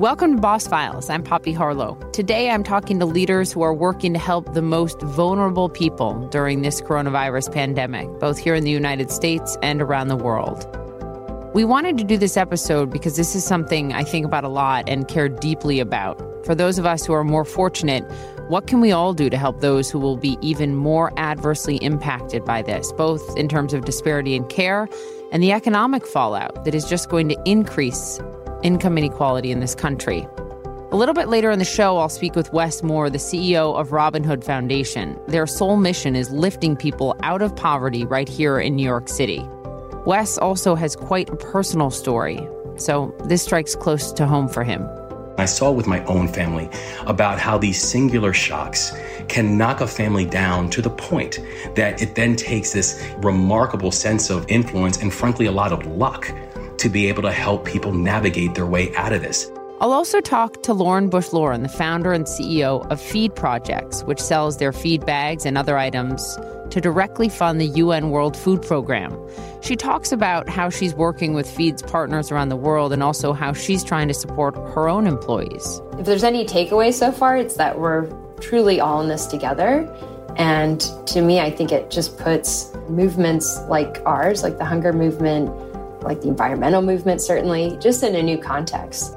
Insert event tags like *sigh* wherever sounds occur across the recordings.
Welcome to Boss Files. I'm Poppy Harlow. Today I'm talking to leaders who are working to help the most vulnerable people during this coronavirus pandemic, both here in the United States and around the world. We wanted to do this episode because this is something I think about a lot and care deeply about. For those of us who are more fortunate, what can we all do to help those who will be even more adversely impacted by this, both in terms of disparity in care and the economic fallout that is just going to increase income inequality in this country. A little bit later in the show, I'll speak with Wes Moore, the CEO of Robin Hood Foundation. Their sole mission is lifting people out of poverty right here in New York City. Wes also has quite a personal story, so this strikes close to home for him. I saw with my own family about how these singular shocks can knock a family down to the point that it then takes this remarkable sense of influence and, frankly, a lot of luck to be able to help people navigate their way out of this. I'll also talk to Lauren Bush Lauren, the founder and CEO of Feed Projects, which sells their feed bags and other items to directly fund the UN World Food Program. She talks about how she's working with Feed's partners around the world and also how she's trying to support her own employees. If there's any takeaway so far, it's that we're truly all in this together. And to me, I think it just puts movements like ours, like the hunger movement, like the environmental movement, certainly, just in a new context.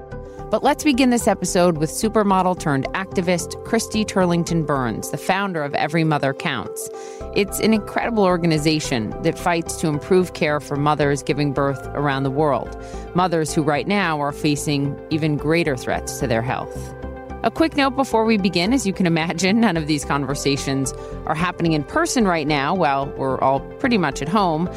But let's begin this episode with supermodel turned activist Christy Turlington Burns, the founder of Every Mother Counts. It's an incredible organization that fights to improve care for mothers giving birth around the world, mothers who right now are facing even greater threats to their health. A quick note before we begin as you can imagine, *laughs* none of these conversations are happening in person right now while we're all pretty much at home.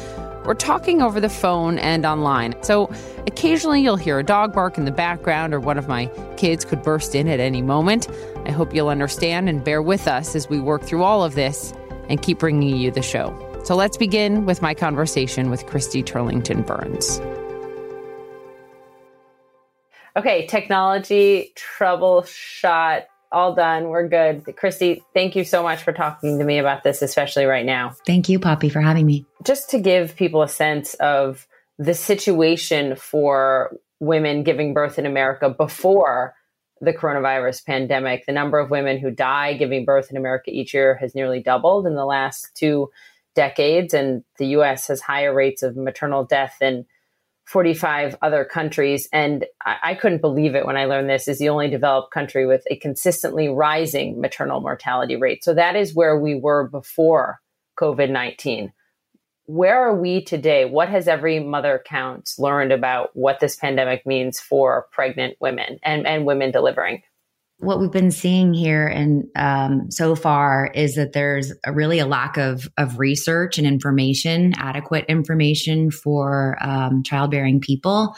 We're talking over the phone and online. So occasionally you'll hear a dog bark in the background or one of my kids could burst in at any moment. I hope you'll understand and bear with us as we work through all of this and keep bringing you the show. So let's begin with my conversation with Christy Turlington Burns. Okay, technology troubleshot all done. We're good. Christy, thank you so much for talking to me about this, especially right now. Thank you, Poppy, for having me. Just to give people a sense of the situation for women giving birth in America before the coronavirus pandemic, the number of women who die giving birth in America each year has nearly doubled in the last two decades. And the US has higher rates of maternal death than 45 other countries. And I, I, couldn't believe it when I learned this is the only developed country with a consistently rising maternal mortality rate. So that is where we were before COVID 19. Where are we today? What has every mother counts learned about what this pandemic means for pregnant women and, and women delivering? What we've been seeing here and um, so far is that there's a really a lack of of research and information, adequate information for um, childbearing people.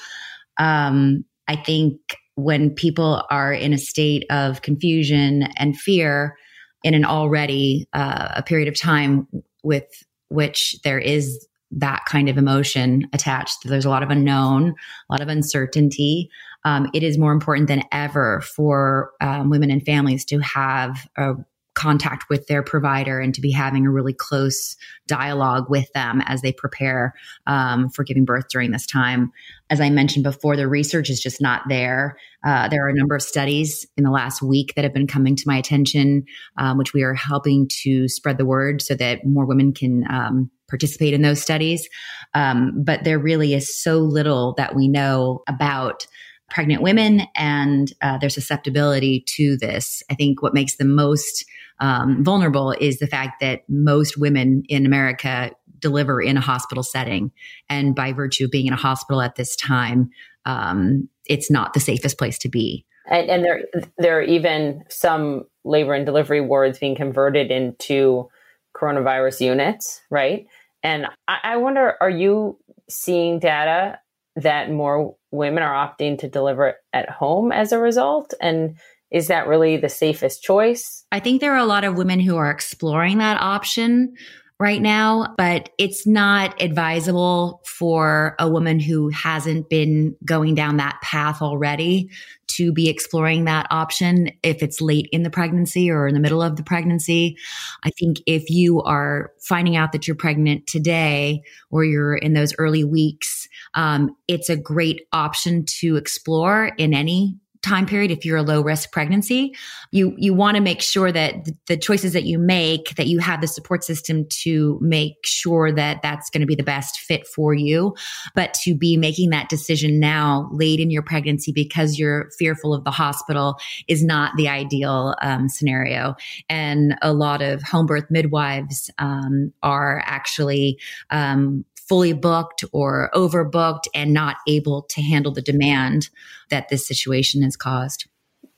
Um, I think when people are in a state of confusion and fear in an already uh, a period of time with which there is that kind of emotion attached. There's a lot of unknown, a lot of uncertainty um, it is more important than ever for um, women and families to have a contact with their provider and to be having a really close dialogue with them as they prepare um, for giving birth during this time. As I mentioned before, the research is just not there. Uh, there are a number of studies in the last week that have been coming to my attention, um, which we are helping to spread the word so that more women can um, participate in those studies. Um, but there really is so little that we know about pregnant women and uh, their susceptibility to this. I think what makes them most um, vulnerable is the fact that most women in America deliver in a hospital setting. And by virtue of being in a hospital at this time, um, it's not the safest place to be. And, and, there, there are even some labor and delivery wards being converted into coronavirus units, right? And I, I wonder, are you seeing data that more women are opting to deliver at home as a result? And is that really the safest choice? I think there are a lot of women who are exploring that option right now, but it's not advisable for a woman who hasn't been going down that path already to be exploring that option if it's late in the pregnancy or in the middle of the pregnancy. I think if you are finding out that you're pregnant today or you're in those early weeks, um, it's a great option to explore in any time period if you're a low risk pregnancy you you want to make sure that the choices that you make that you have the support system to make sure that that's going to be the best fit for you. But to be making that decision now late in your pregnancy because you're fearful of the hospital is not the ideal um, scenario. And a lot of home birth midwives um, are actually um, fully booked or overbooked and not able to handle the demand that this situation has caused.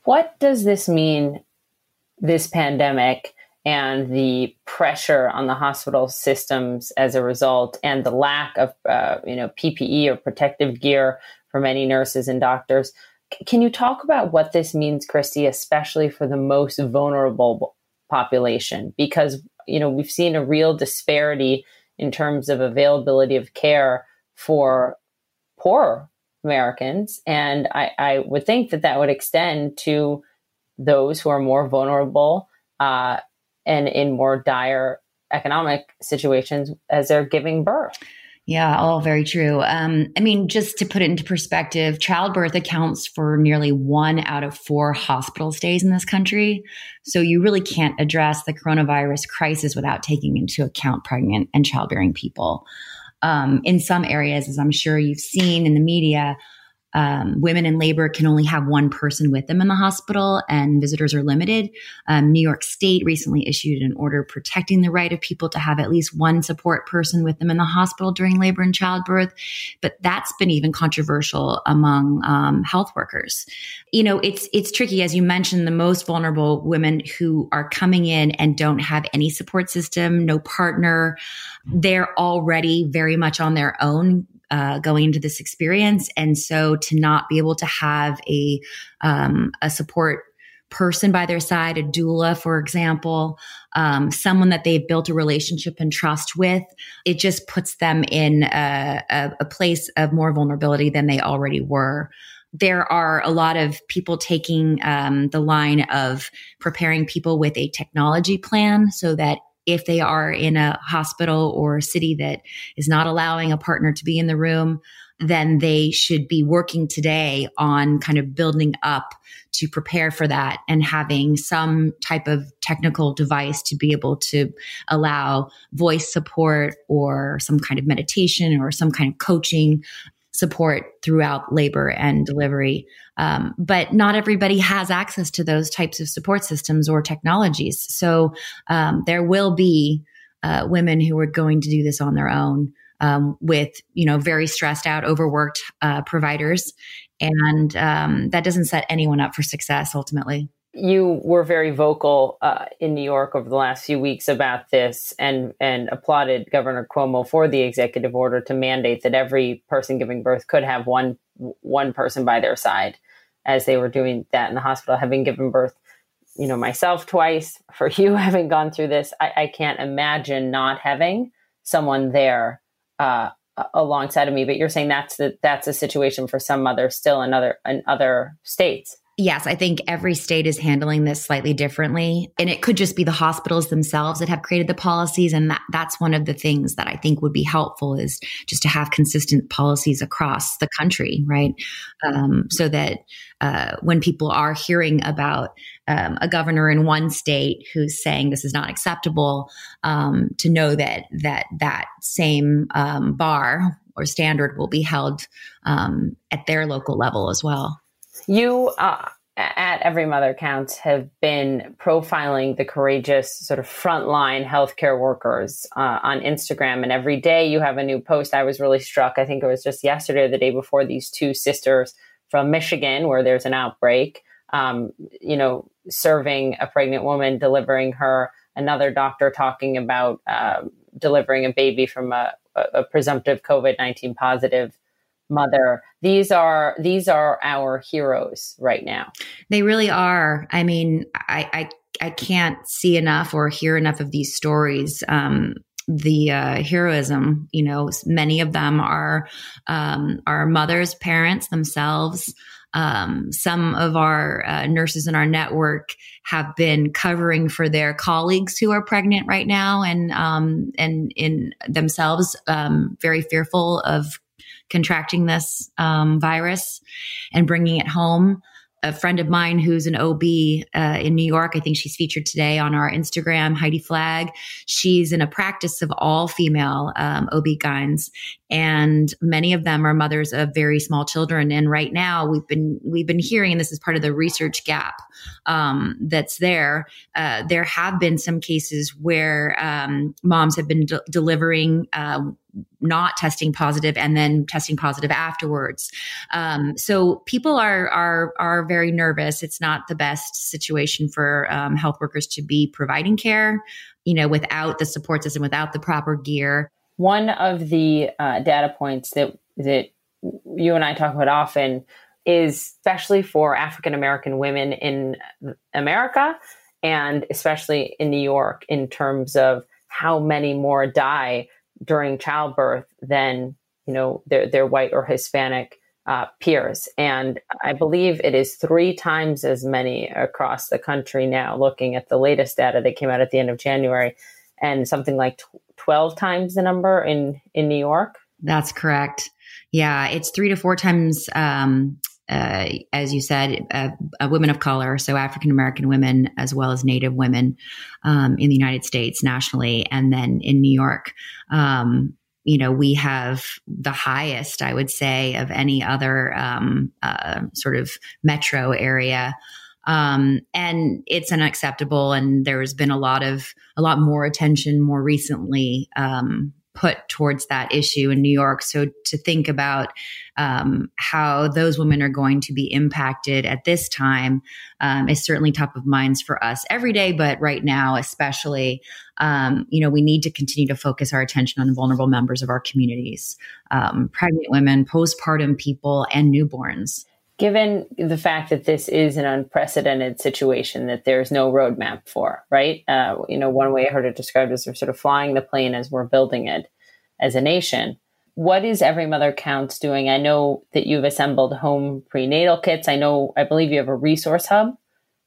What does this mean, this pandemic? and the pressure on the hospital systems as a result, and the lack of uh, you know PPE or protective gear for many nurses and doctors. C- can you talk about what this means, Christy, especially for the most vulnerable population? Because you know we've seen a real disparity in terms of availability of care for poor Americans. And I, I would think that that would extend to those who are more vulnerable uh, and in more dire economic situations as they're giving birth. Yeah, all very true. Um, I mean, just to put it into perspective, childbirth accounts for nearly one out of four hospital stays in this country. So you really can't address the coronavirus crisis without taking into account pregnant and childbearing people. Um, in some areas, as I'm sure you've seen in the media, um, women in labor can only have one person with them in the hospital and visitors are limited. Um, New York State recently issued an order protecting the right of people to have at least one support person with them in the hospital during labor and childbirth. But that's been even controversial among um, health workers. You know, it's, it's tricky. As you mentioned, the most vulnerable women who are coming in and don't have any support system, no partner, they're already very much on their own uh, going into this experience. And so to not be able to have a, um, a support person by their side, a doula, for example, um, someone that they've built a relationship and trust with, it just puts them in a, a, a place of more vulnerability than they already were there are a lot of people taking um, the line of preparing people with a technology plan so that if they are in a hospital or a city that is not allowing a partner to be in the room, then they should be working today on kind of building up to prepare for that and having some type of technical device to be able to allow voice support or some kind of meditation or some kind of coaching support throughout labor and delivery. Um, but not everybody has access to those types of support systems or technologies. So um, there will be uh, women who are going to do this on their own. Um, with you know very stressed out overworked uh, providers and um, that doesn't set anyone up for success ultimately you were very vocal uh, in New York over the last few weeks about this and and applauded Governor Cuomo for the executive order to mandate that every person giving birth could have one one person by their side as they were doing that in the hospital. Having given birth you know myself twice for *laughs* you having gone through this I, I can't imagine not having someone there uh, alongside of me. But you're saying that's the, that's a situation for some mothers still in other in other states Yes, I think every state is handling this slightly differently. And it could just be the hospitals themselves that have created the policies. And that, that's one of the things that I think would be helpful is just to have consistent policies across the country, right? Um, so that uh, when people are hearing about um, a governor in one state who's saying this is not acceptable, um, to know that that that same um, bar or standard will be held um, at their local level as well. You uh, at Every Mother Counts have been profiling the courageous sort of frontline healthcare workers uh, on Instagram, and every day you have a new post. I was really struck. I think it was just yesterday or the day before. These two sisters from Michigan, where there's an outbreak, um, you know, serving a pregnant woman, delivering her. Another doctor talking about uh, delivering a baby from a, a presumptive COVID nineteen positive mother. These are these are our heroes right now. They really are. I mean i i, I can't see enough or hear enough of these stories um, the uh, heroism you know many of them are um, our mothers parents themselves. Um, some of our uh, nurses in our network have been covering for their colleagues who are pregnant right now and um, and in themselves um, very fearful of contracting this um, virus and bringing it home. a friend of mine who's an OB uh, in New York. I think she's featured today on our Instagram, Heidi Flagg. She's in a practice of all female um, OB-GYNs and many of them are mothers of very small children. And right now we've been, we've been hearing, and this is part of the research gap um, that's there. Uh, there have been some cases where um, moms have been de- delivering um, not testing positive and then testing positive afterwards. Um, so people are are are very nervous. It's not the best situation for um, health workers to be providing care, you know, without the support system, without the proper gear. One of the uh, data points that that you and I talk about often is especially for African American women in America and especially in New York in terms of how many more die during childbirth than you know their their white or Hispanic uh, peers, and I believe it is three times as many across the country now. Looking at the latest data that came out at the end of January, and something like tw- twelve times the number in in New York. That's correct. Yeah, it's three to four times um, uh, as you said, uh, women of color, so African American women as well as Native women um, in the United States nationally, and then in New York. Um, you know, we have the highest, I would say, of any other um, uh, sort of metro area. Um, and it's unacceptable. And there's been a lot of, a lot more attention more recently um, put towards that issue in New York. So to think about um, how those women are going to be impacted at this time um, is certainly top of minds for us every day, but right now especially. Um, you know, we need to continue to focus our attention on vulnerable members of our communities, um, pregnant women, postpartum people, and newborns given the fact that this is an unprecedented situation that there's no roadmap for, right? Uh, you know, one way I heard it described is we're sort of flying the plane as we're building it as a nation. What is Every Mother Counts doing? I know that you've assembled home prenatal kits. I know, I believe you have a resource hub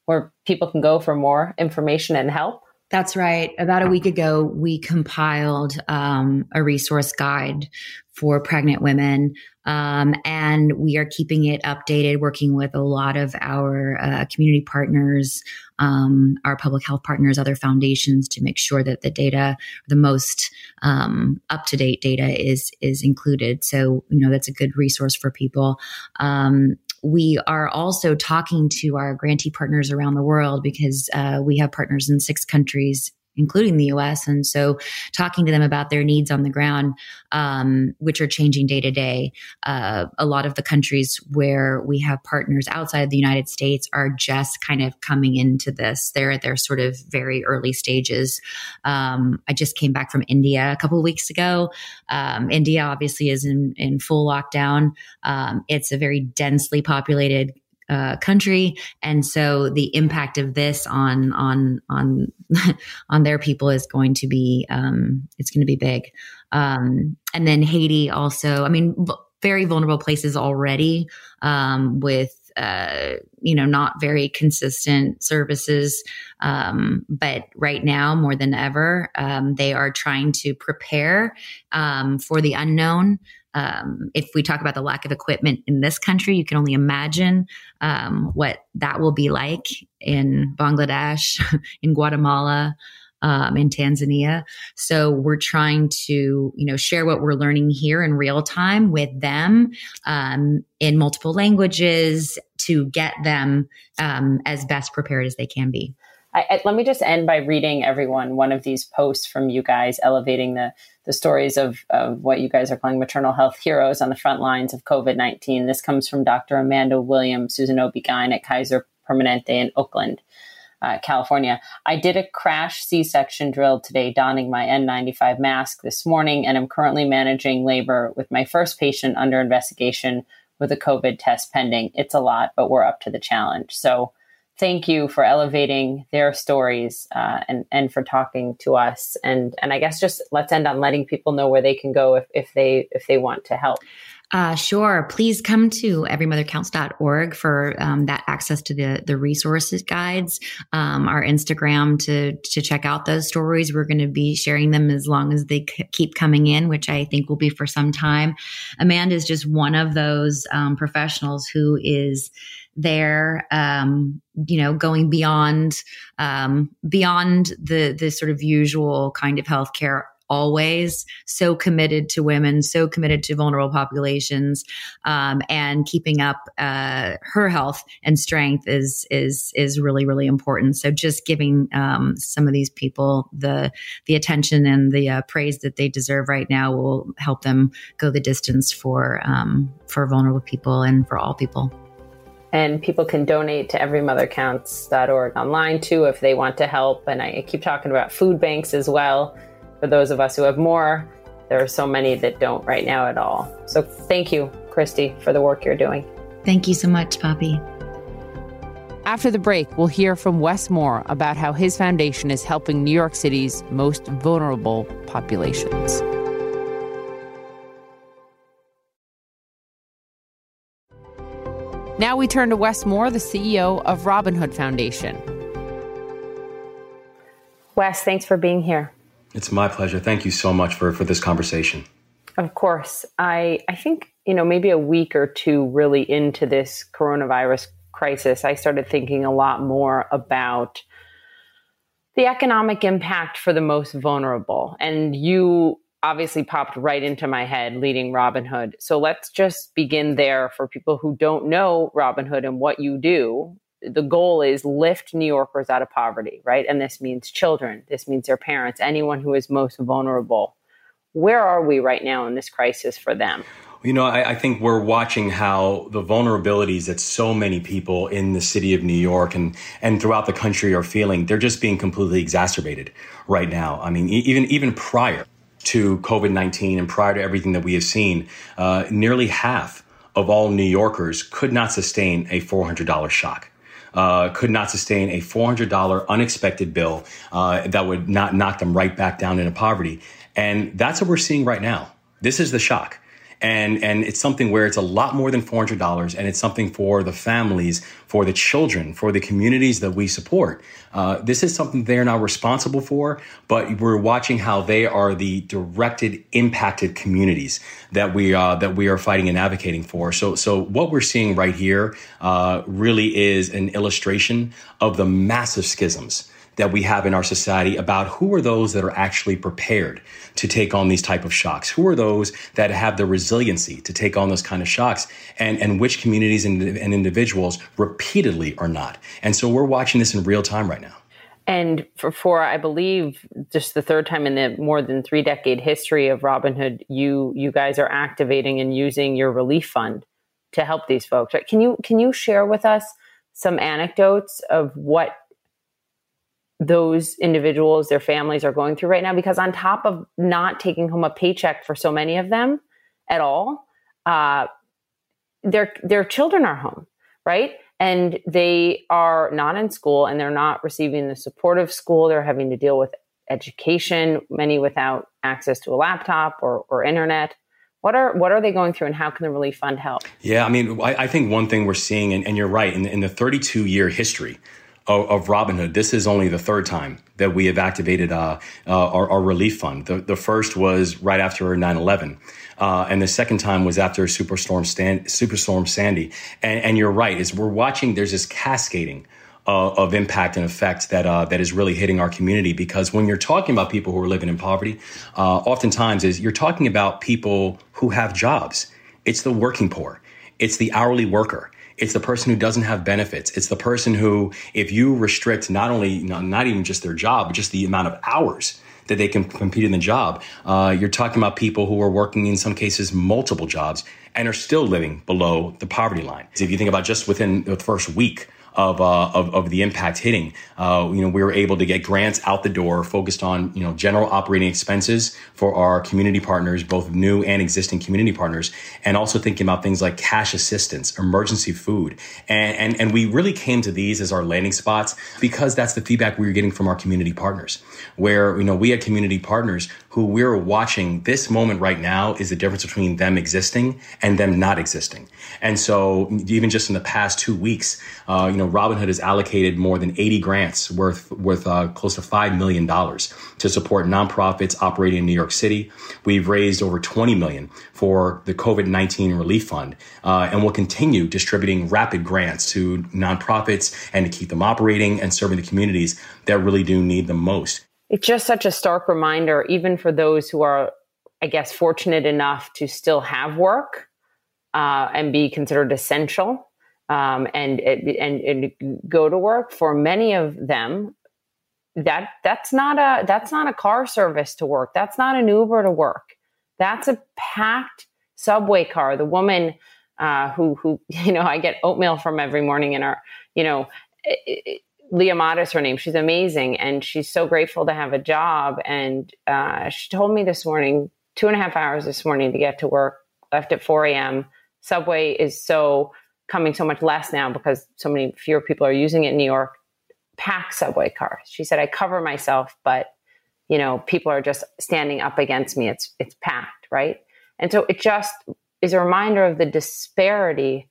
where people can go for more information and help. That's right. About a week ago, we compiled um, a resource guide for pregnant women. Um, and we are keeping it updated, working with a lot of our uh, community partners, um, our public health partners, other foundations to make sure that the data, the most um, up to date data, is is included. So you know that's a good resource for people. Um, we are also talking to our grantee partners around the world because uh, we have partners in six countries including the US. And so talking to them about their needs on the ground, um, which are changing day to day. Uh, a lot of the countries where we have partners outside of the United States are just kind of coming into this. They're at their sort of very early stages. Um, I just came back from India a couple of weeks ago. Um, India obviously is in, in full lockdown. Um, it's a very densely populated uh, country, and so the impact of this on on on *laughs* on their people is going to be um, it's going to be big. Um, and then Haiti also, I mean, v- very vulnerable places already um, with uh, you know not very consistent services um, but right now more than ever um, they are trying to prepare um, for the unknown um, if we talk about the lack of equipment in this country, you can only imagine um, what that will be like in Bangladesh, *laughs* in Guatemala, um, in Tanzania. So we're trying to, you know, share what we're learning here in real time with them um, in multiple languages to get them um, as best prepared as they can be. I, I, let me just end by reading everyone one of these posts from you guys elevating the the stories of, of what you guys are calling maternal health heroes on the front lines of COVID 19. This comes from Dr. Amanda Williams, who's an OB-GYN at Kaiser Permanente in Oakland, uh, California. I did a crash C section drill today, donning my N95 mask this morning, and I'm currently managing labor with my first patient under investigation with a COVID test pending. It's a lot, but we're up to the challenge. So, thank you for elevating their stories uh, and and for talking to us and and I guess just let's end on letting people know where they can go if, if they if they want to help. Uh, sure. Please come to everymothercounts.org for um, that access to the the resources guides, um, our Instagram to to check out those stories. We're going to be sharing them as long as they c- keep coming in, which I think will be for some time. Amanda is just one of those um, professionals who is there, um, you know, going beyond um, beyond the the sort of usual kind of healthcare always so committed to women, so committed to vulnerable populations, um, and keeping up uh, her health and strength is is is really really important. So just giving um, some of these people the the attention and the uh, praise that they deserve right now will help them go the distance for um, for vulnerable people and for all people. And people can donate to everymothercounts.org online too if they want to help. And I keep talking about food banks as well for those of us who have more, there are so many that don't right now at all. So thank you, Christy, for the work you're doing. Thank you so much, Poppy. After the break, we'll hear from Wes Moore about how his foundation is helping New York City's most vulnerable populations. Now we turn to Wes Moore, the CEO of Robin Hood Foundation. Wes, thanks for being here. It's my pleasure. Thank you so much for, for this conversation. Of course. I, I think, you know, maybe a week or two really into this coronavirus crisis, I started thinking a lot more about the economic impact for the most vulnerable. And you obviously popped right into my head leading Robin Hood. So let's just begin there for people who don't know Robin Hood and what you do the goal is lift New Yorkers out of poverty, right? And this means children, this means their parents, anyone who is most vulnerable. Where are we right now in this crisis for them? You know, I, I, think we're watching how the vulnerabilities that so many people in the city of New York and and throughout the country are feeling, they're just being completely exacerbated right now. I mean, even even prior to COVID nineteen and prior to everything that we have seen, uh, nearly half of all New Yorkers could not sustain a four hundred dollar shock uh, could not sustain a $400 unexpected bill uh, that would not knock them right back down into poverty. And that's what we're seeing right now. This is the shock and and it's something where it's a lot more than four hundred dollars, and it's something for the families, for the children, for the communities that we support. Uh, this is something they're not responsible for, but we're watching how they are the directed, impacted communities that we uh, that we are fighting and advocating for. So so what we're seeing right here uh, really is an illustration of the massive schisms that we have in our society about who are those that are actually prepared to take on these type of shocks? Who are those that have the resiliency to take on those kind of shocks? And, and which communities and, and individuals repeatedly are not? And so we're watching this in real time right now. And for, for I believe just the third time in the more than three decade history of Robin Hood, you you guys are activating and using your relief fund to help these folks. Can you can you share with us some anecdotes of what those individuals, their families are going through right now. Because on top of not taking home a paycheck for so many of them at all, uh, their their children are home, right? And they are not in school and they're not receiving the support of school. They're having to deal with education, many without access to a laptop or, or internet. What are what are they going through, and how can the relief fund help? Yeah, I mean, I, I think one thing we're seeing, and, and you're right, in, in the 32 year history of, of Robin Hood. This is only the third time that we have activated uh, uh, our, our, relief fund. The, the first was right after 9 11. Uh, and the second time was after Superstorm, Stan- Superstorm Sandy. And, and you're right, is we're watching, there's this cascading uh, of impact and effect that uh, that is really hitting our community. Because when you're talking about people who are living in poverty, uh, oftentimes is you're talking about people who have jobs. It's the working poor. It's the hourly worker. It's the person who doesn't have benefits. It's the person who, if you restrict not only, not even just their job, but just the amount of hours that they can compete in the job, uh, you're talking about people who are working in some cases multiple jobs and are still living below the poverty line. If you think about just within the first week of, uh, of, of the impact hitting. Uh, you know, we were able to get grants out the door focused on you know general operating expenses for our community partners, both new and existing community partners, and also thinking about things like cash assistance, emergency food, and and, and we really came to these as our landing spots because that's the feedback we were getting from our community partners, where you know we had community partners who we're watching this moment right now is the difference between them existing and them not existing. And so even just in the past two weeks, uh, you know, Robin Hood has allocated more than 80 grants worth, worth uh, close to $5 million to support nonprofits operating in New York City. We've raised over 20 million for the COVID-19 relief fund, uh, and we'll continue distributing rapid grants to nonprofits and to keep them operating and serving the communities that really do need them most it's just such a stark reminder, even for those who are, I guess, fortunate enough to still have work uh, and be considered essential um, and, and and go to work. For many of them, that that's not a that's not a car service to work. That's not an Uber to work. That's a packed subway car. The woman uh, who who *laughs* you know I get oatmeal from every morning in our you know. It, Leah Mott is her name. She's amazing, and she's so grateful to have a job. And uh, she told me this morning, two and a half hours this morning to get to work. Left at 4 a.m. Subway is so coming so much less now because so many fewer people are using it in New York. Packed subway cars. She said, "I cover myself, but you know, people are just standing up against me. It's it's packed, right?" And so it just is a reminder of the disparity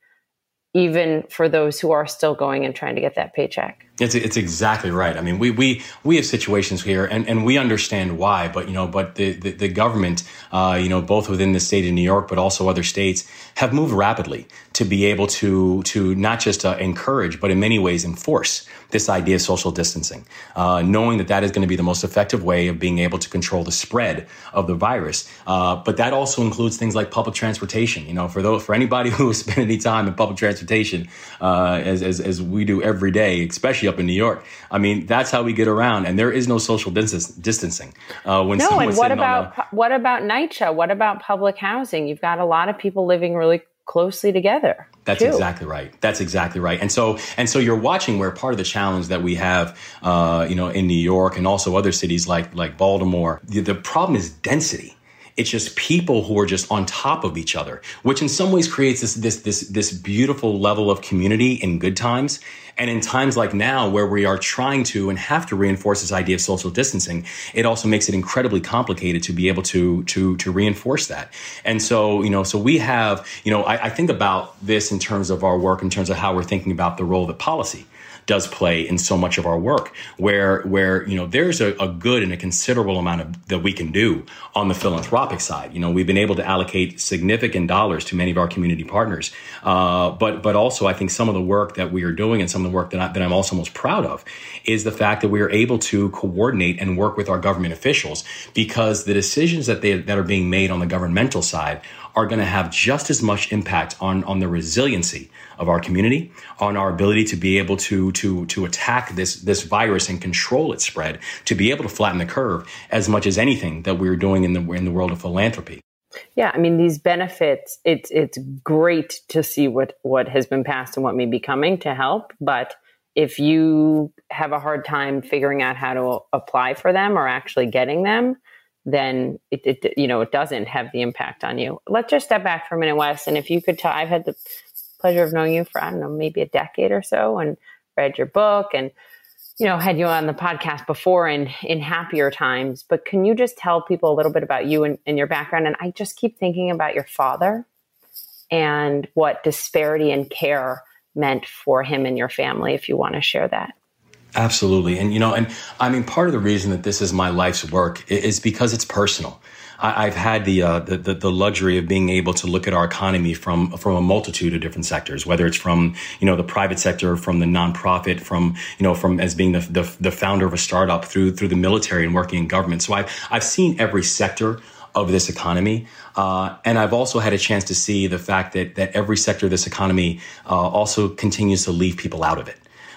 even for those who are still going and trying to get that paycheck. It's, it's exactly right. I mean, we, we, we have situations here and, and we understand why, but, you know, but the, the, the government, uh, you know, both within the state of New York, but also other states have moved rapidly to be able to, to not just uh, encourage, but in many ways enforce this idea of social distancing, uh, knowing that that is going to be the most effective way of being able to control the spread of the virus. Uh, but that also includes things like public transportation. You know, for those, for anybody *laughs* who has spent any time in public transportation, uh, as, as, as we do every day, especially up in New York, I mean, that's how we get around. And there is no social distancing. Uh, when no, and what about, the, what about NYCHA? What about public housing? You've got a lot of people living really closely together. That's too. exactly right. That's exactly right. And so, and so you're watching where part of the challenge that we have, uh, you know, in New York and also other cities like, like Baltimore, the, the problem is density. It's just people who are just on top of each other, which in some ways creates this, this, this, this beautiful level of community in good times. And in times like now, where we are trying to and have to reinforce this idea of social distancing, it also makes it incredibly complicated to be able to to to reinforce that. And so, you know, so we have, you know, I, I think about this in terms of our work, in terms of how we're thinking about the role that policy does play in so much of our work where where you know there's a, a, good and a considerable amount of that we can do on the philanthropic side. You know we've been able to allocate significant dollars to many of our community partners. Uh, but but also I think some of the work that we are doing and some of the work that, I, that I'm also most proud of is the fact that we are able to coordinate and work with our government officials because the decisions that they that are being made on the governmental side are going to have just as much impact on, on the resiliency of our community, on our ability to be able to, to, to attack this, this virus and control its spread, to be able to flatten the curve as much as anything that we're doing in the, in the world of philanthropy. Yeah, I mean these benefits. It's it's great to see what what has been passed and what may be coming to help. But if you have a hard time figuring out how to apply for them or actually getting them, then it, it, you know it doesn't have the impact on you. Let's just step back for a minute, Wes, and if you could tell, I've had the pleasure of knowing you for I don't know maybe a decade or so, and read your book, and you know had you on the podcast before in in happier times. But can you just tell people a little bit about you and, and your background? And I just keep thinking about your father and what disparity in care meant for him and your family. If you want to share that. Absolutely. And, you know, and I mean, part of the reason that this is my life's work is because it's personal. I, have had the, uh, the, the luxury of being able to look at our economy from from a multitude of different sectors, whether it's from you know the private sector, from the nonprofit, from you know from as being the, the, the founder of a startup through through the military and working in government. So I've I've seen every sector of this economy. Uh, and I've also had a chance to see the fact that, that every sector of this economy uh, also continues to leave people out of it.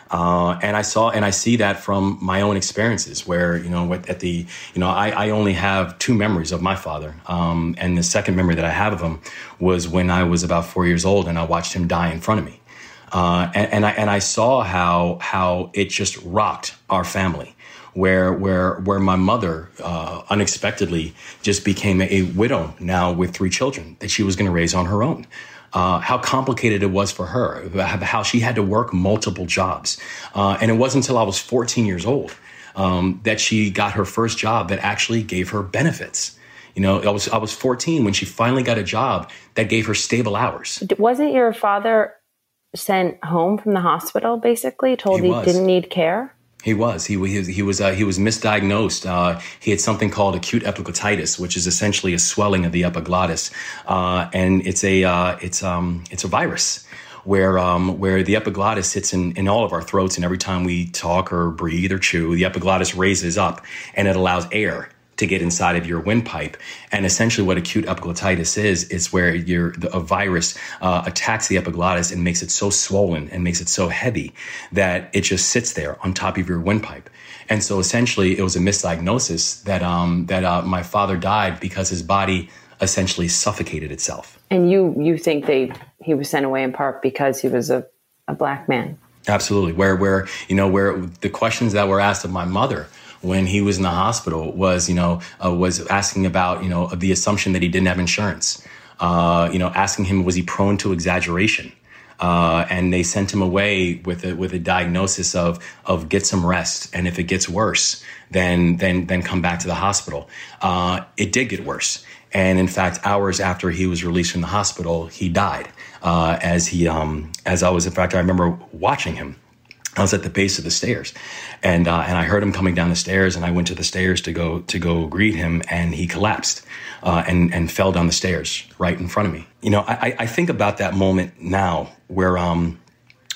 Uh, and I saw and I see that from my own experiences where, you know, at the, you know, I, I only have two memories of my father. Um, and the second memory that I have of him was when I was about four years old and I watched him die in front of me. Uh, and, and, I, and I saw how, how it just rocked our family. Where, where, where my mother uh, unexpectedly just became a widow now with three children that she was going to raise on her own uh, how complicated it was for her, how she had to work multiple jobs. Uh, and it wasn't until I was 14 years old um, that she got her first job that actually gave her benefits. You know, I was I was 14 when she finally got a job that gave her stable hours. Wasn't your father sent home from the hospital? Basically, told he, he didn't need care. He was. He, he, he was. Uh, he was misdiagnosed. Uh, he had something called acute epiglottitis, which is essentially a swelling of the epiglottis, uh, and it's a uh, it's um it's a virus where um, where the epiglottis sits in, in all of our throats, and every time we talk or breathe or chew, the epiglottis raises up, and it allows air to get inside of your windpipe. And essentially, what acute epiglottitis is, is where your a virus uh, attacks the epiglottis and makes it so swollen and makes it so heavy that it just sits there on top of your windpipe. And so, essentially, it was a misdiagnosis that um, that uh, my father died because his body essentially suffocated itself. And you you think they he was sent away in part because he was a, a black man? Absolutely. Where where you know where the questions that were asked of my mother when he was in the hospital was you know uh, was asking about you know the assumption that he didn't have insurance. Uh, you know, asking him was he prone to exaggeration. Uh, and they sent him away with a, with a diagnosis of of get some rest, and if it gets worse, then then then come back to the hospital. Uh, it did get worse, and in fact, hours after he was released from the hospital, he died. Uh, as he, um, as I was, in fact, I remember watching him. I was at the base of the stairs, and uh, and I heard him coming down the stairs, and I went to the stairs to go to go greet him, and he collapsed uh, and and fell down the stairs right in front of me. You know, I, I think about that moment now, where um,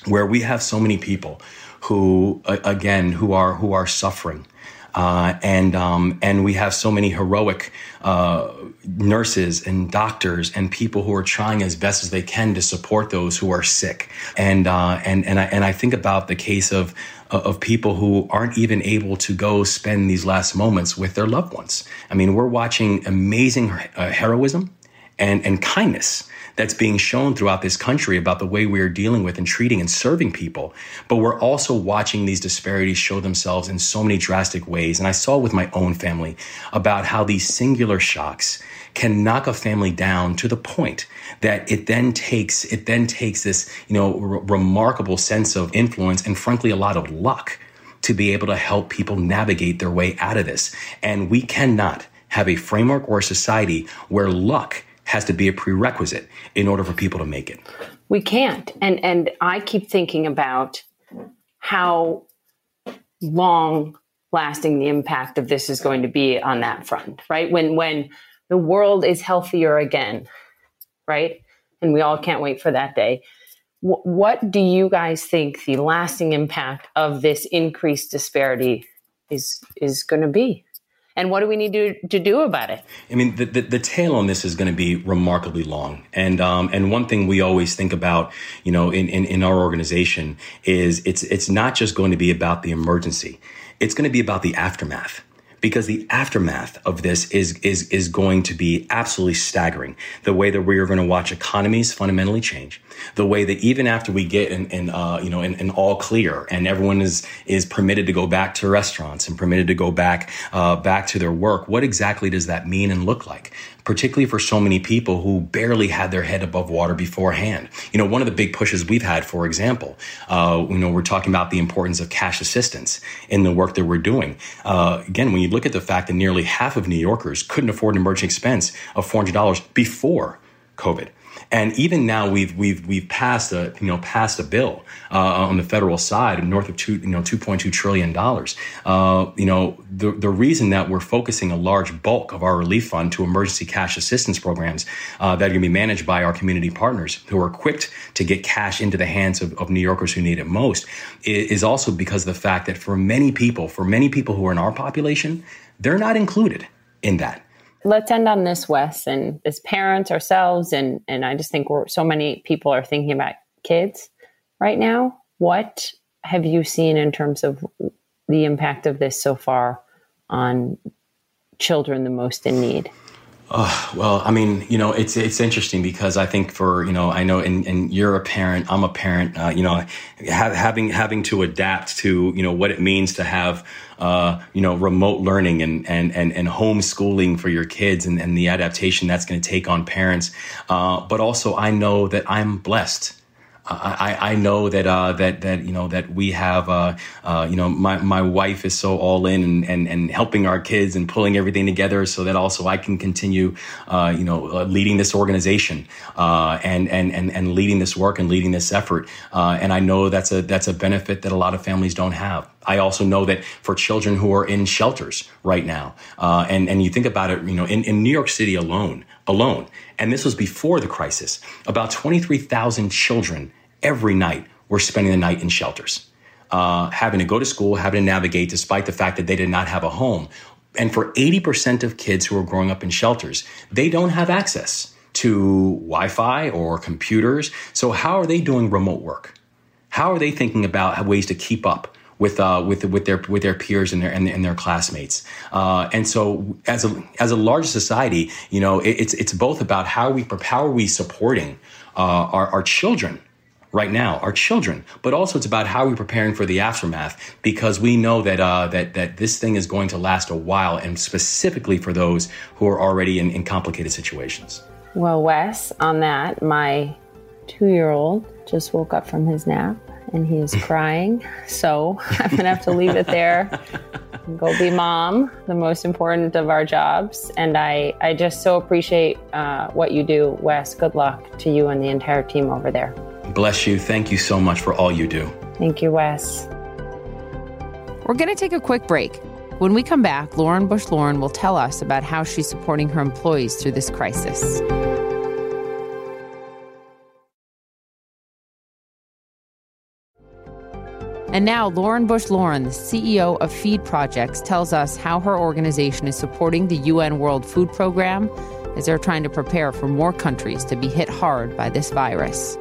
where we have so many people who, again, who are who are suffering, uh, and um, and we have so many heroic uh, nurses and doctors and people who are trying as best as they can to support those who are sick. And uh, and and I and I think about the case of of people who aren't even able to go spend these last moments with their loved ones. I mean, we're watching amazing uh, heroism and and kindness that's being shown throughout this country about the way we are dealing with and treating and serving people. But we're also watching these disparities show themselves in so many drastic ways. And I saw with my own family about how these singular shocks can knock a family down to the point that it then takes it then takes this you know r- remarkable sense of influence and frankly a lot of luck to be able to help people navigate their way out of this and we cannot have a framework or a society where luck has to be a prerequisite in order for people to make it. We can't. And and I keep thinking about how long lasting the impact of this is going to be on that front, right? When when the world is healthier again, right? And we all can't wait for that day. What do you guys think the lasting impact of this increased disparity is is going to be? And what do we need to, to do about it? I mean, the, the, the tail on this is going to be remarkably long. And, um, and one thing we always think about, you know, in, in, in our organization is it's, it's not just going to be about the emergency. It's going to be about the aftermath because the aftermath of this is is is going to be absolutely staggering. The way that we are going to watch economies fundamentally change, the way that even after we get in, in uh, you know in, in, all clear and everyone is is permitted to go back to restaurants and permitted to go back uh, back to their work, what exactly does that mean and look like? particularly for so many people who barely had their head above water beforehand. You know, one of the big pushes we've had, for example, uh, you know, we're talking about the importance of cash assistance in the work that we're doing. Uh, again, when you look at the fact that nearly half of New Yorkers couldn't afford an emergency expense of $400 before COVID. And even now, we've we've we've passed a you know passed a bill uh, on the federal side north of two you know two point two trillion dollars. Uh, you know the the reason that we're focusing a large bulk of our relief fund to emergency cash assistance programs uh, that are going to be managed by our community partners who are equipped to get cash into the hands of, of New Yorkers who need it most is also because of the fact that for many people, for many people who are in our population, they're not included in that let's end on this, Wes. And as parents ourselves, and and I just think we're so many people are thinking about kids right now. What have you seen in terms of the impact of this so far on children the most in need? Oh, well, I mean, you know, it's it's interesting because I think for you know, I know, and, and you're a parent, I'm a parent. Uh, you know, having having to adapt to you know what it means to have uh, you know remote learning and and and, and homeschooling for your kids and, and the adaptation that's going to take on parents. Uh, but also, I know that I'm blessed I, I know that uh, that that you know that we have uh, uh, you know my, my wife is so all in and, and, and helping our kids and pulling everything together so that also I can continue uh, you know uh, leading this organization uh, and, and and and leading this work and leading this effort and I know that's a that's a benefit that a lot of families don't have. I also know that for children who are in shelters right now, and and you think about it, you know, in, in New York City alone, alone, and this was before the crisis, about 23,000 children every night were spending the night in shelters, uh, having to go to school, having to navigate despite the fact that they did not have a home. And for 80% of kids who are growing up in shelters, they don't have access to Wi Fi or computers. So, how are they doing remote work? How are they thinking about ways to keep up? with uh, with with their with their peers and their and, and their classmates. Uh, and so, as a as a large society, you know, it, it's it's both about how we how are we supporting uh, our our children right now, our children, but also it's about how we're preparing for the aftermath because we know that uh, that that this thing is going to last a while, and specifically for those who are already in, in complicated situations. Well, Wes, on that, my two-year-old just woke up from his nap and he is *laughs* crying, so *laughs* I'm gonna have to leave it there. Go be mom, the most important of our jobs. And I, I just so appreciate uh, what you do, Wes. Good luck to you and the entire team over there. Bless you. Thank you so much for all you do. Thank you, Wes. We're going to take a quick break. When we come back, Lauren Bush Lauren will tell us about how she's supporting her employees through this crisis. And now, Lauren Bush Lauren, the CEO of Feed Projects, tells us how her organization is supporting the UN World Food Program as they're trying to prepare for more countries to be hit hard by this virus.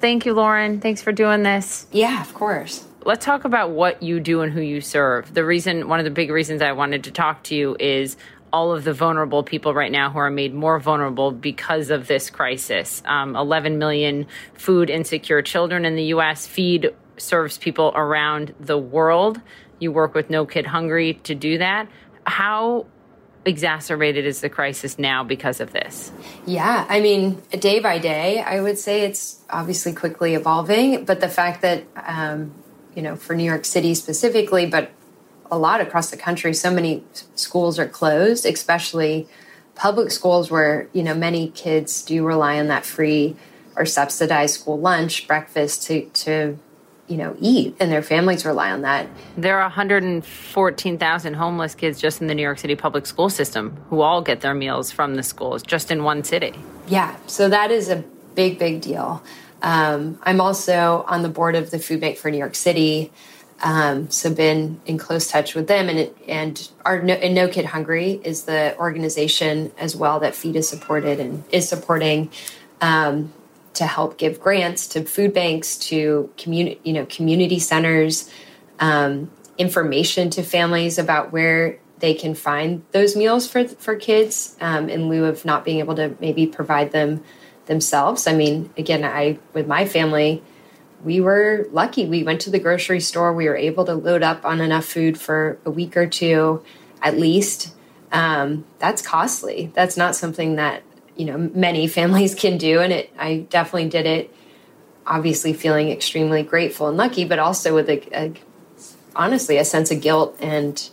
Thank you, Lauren. Thanks for doing this. Yeah, of course. Let's talk about what you do and who you serve. The reason, one of the big reasons I wanted to talk to you is all of the vulnerable people right now who are made more vulnerable because of this crisis. Um, 11 million food insecure children in the U.S. Feed serves people around the world. You work with No Kid Hungry to do that. How exacerbated is the crisis now because of this? Yeah, I mean, day by day, I would say it's obviously quickly evolving. But the fact that, um, you know, for New York City specifically, but a lot across the country, so many schools are closed, especially public schools where, you know, many kids do rely on that free or subsidized school lunch, breakfast to, to you know eat and their families rely on that. There are 114,000 homeless kids just in the New York City public school system who all get their meals from the schools just in one city. Yeah so that is a big big deal. Um, i'm also on the board of the food bank for new york city. Um, so been in close touch with them and it, and our no, and no kid hungry is the organization as well that feed is supported and is supporting. Um, to help give grants to food banks, to community, you know, community centers, um, information to families about where they can find those meals for for kids um, in lieu of not being able to maybe provide them themselves. I mean, again, I with my family, we were lucky. We went to the grocery store. We were able to load up on enough food for a week or two, at least. Um, that's costly. That's not something that you know many *laughs* families can do and it i definitely did it obviously feeling extremely grateful and lucky but also with a, a honestly a sense of guilt and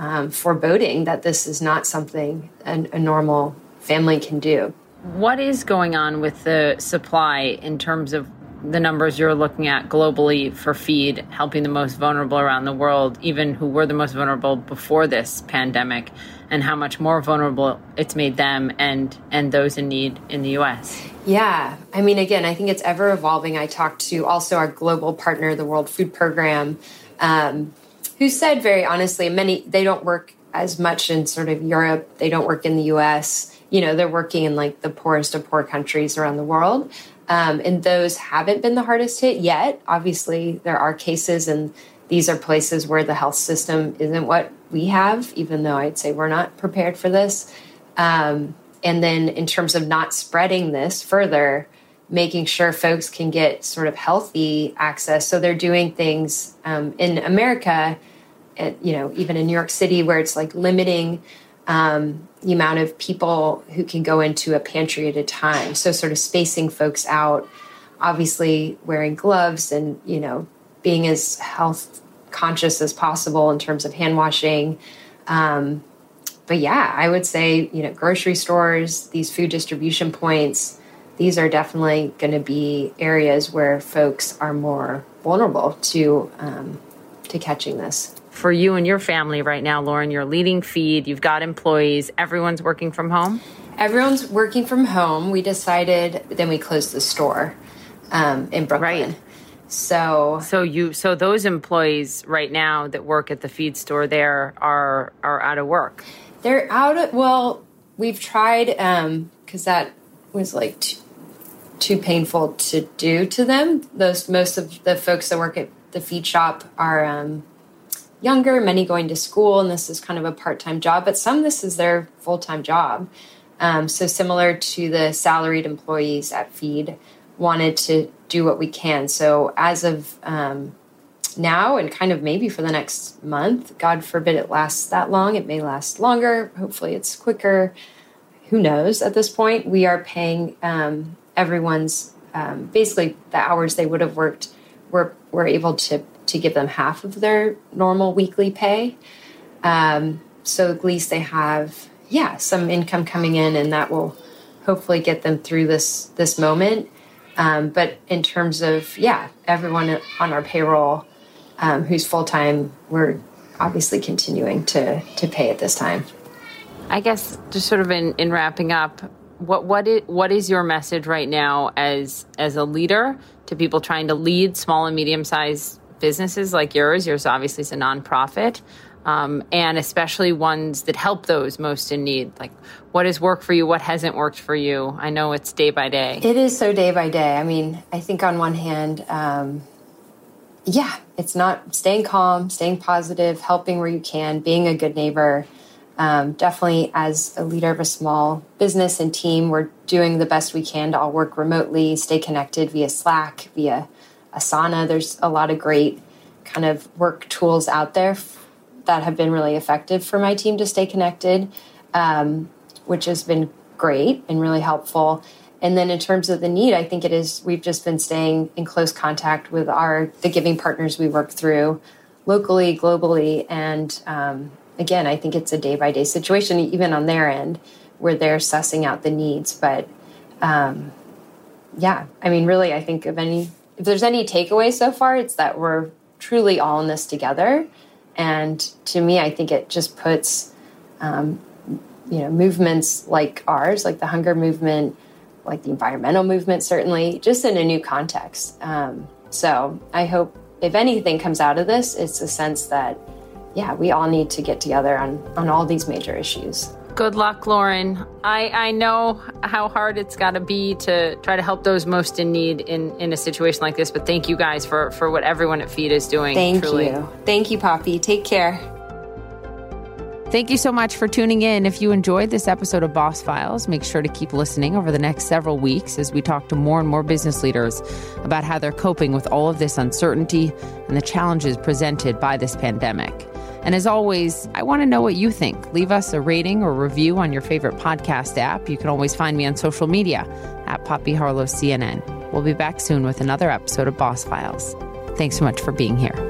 um, foreboding that this is not something a, a normal family can do. What is going on with the supply in terms of the numbers you're looking at globally for feed helping the most vulnerable around the world, even who were the most vulnerable before this pandemic, and how much more vulnerable it's made them and and those in need in the US. Yeah, I mean, again, I think it's ever evolving. I talked to also our global partner, the World Food Program, um, who said very honestly, many they don't work as much in sort of Europe. They don't work in the U.S. You know, they're working in like the poorest of poor countries around the world. Um, and those haven't been the hardest hit yet. Obviously, there are cases, and these are places where the health system isn't what we have, even though I'd say we're not prepared for this. Um, and then, in terms of not spreading this further, making sure folks can get sort of healthy access. So they're doing things um, in America, at, you know, even in New York City, where it's like limiting um, the amount of people who can go into a pantry at a time. So, sort of spacing folks out, obviously wearing gloves and, you know, being as health conscious as possible in terms of hand washing. Um, but yeah, I would say, you know, grocery stores, these food distribution points, these are definitely going to be areas where folks are more vulnerable to um, to catching this for you and your family right now, Lauren? You're leading feed, you've got employees, everyone's working from home? Everyone's working from home. We decided, then we closed the store um, in Brooklyn. Right. So, so you, so those employees right now that work at the feed store there are are out of work. They're out of. Well, we've tried because um, that was like too, too painful to do to them. Those most of the folks that work at the feed shop are um, younger, many going to school, and this is kind of a part time job, but some this is their full time job. Um, so, similar to the salaried employees at Feed, wanted to do what we can. So, as of um, now, and kind of maybe for the next month, God forbid it lasts that long, it may last longer. Hopefully, it's quicker. Who knows at this point? We are paying um, everyone's um, basically the hours they would have worked. We're, we're able to to give them half of their normal weekly pay. Um, so at least they have, yeah, some income coming in, and that will hopefully get them through this this moment. Um, but in terms of yeah, everyone on our payroll um, who's full time, we're obviously continuing to to pay at this time. I guess just sort of in, in wrapping up, what what is, what is your message right now as as a leader to people trying to lead small and medium sized businesses like yours, yours obviously is a nonprofit, um, and especially ones that help those most in need. Like, what has worked for you? What hasn't worked for you? I know it's day by day. It is so day by day. I mean, I think on one hand, um, yeah, it's not staying calm, staying positive, helping where you can, being a good neighbor. Um, definitely, as a leader of a small business and team, we're doing the best we can to all work remotely, stay connected via Slack, via Asana. There's a lot of great kind of work tools out there that have been really effective for my team to stay connected, um, which has been great and really helpful. And then in terms of the need, I think it is we've just been staying in close contact with our the giving partners we work through locally, globally, and um, again, I think it's a day by day situation, even on their end, where they're sussing out the needs. But um, yeah, I mean, really, I think of any if there's any takeaway so far, it's that we're truly all in this together. And to me, I think it just puts, um, you know, movements like ours, like the hunger movement, like the environmental movement, certainly, just in a new context. Um, so I hope if anything comes out of this, it's a sense that, yeah, we all need to get together on, on all these major issues. Good luck, Lauren. I, I know how hard it's got to be to try to help those most in need in, in a situation like this, but thank you guys for, for what everyone at Feed is doing. Thank truly. you. Thank you, Poppy. Take care. Thank you so much for tuning in. If you enjoyed this episode of Boss Files, make sure to keep listening over the next several weeks as we talk to more and more business leaders about how they're coping with all of this uncertainty and the challenges presented by this pandemic. And as always, I want to know what you think. Leave us a rating or review on your favorite podcast app. You can always find me on social media at Poppy Harlow CNN. We'll be back soon with another episode of Boss Files. Thanks so much for being here.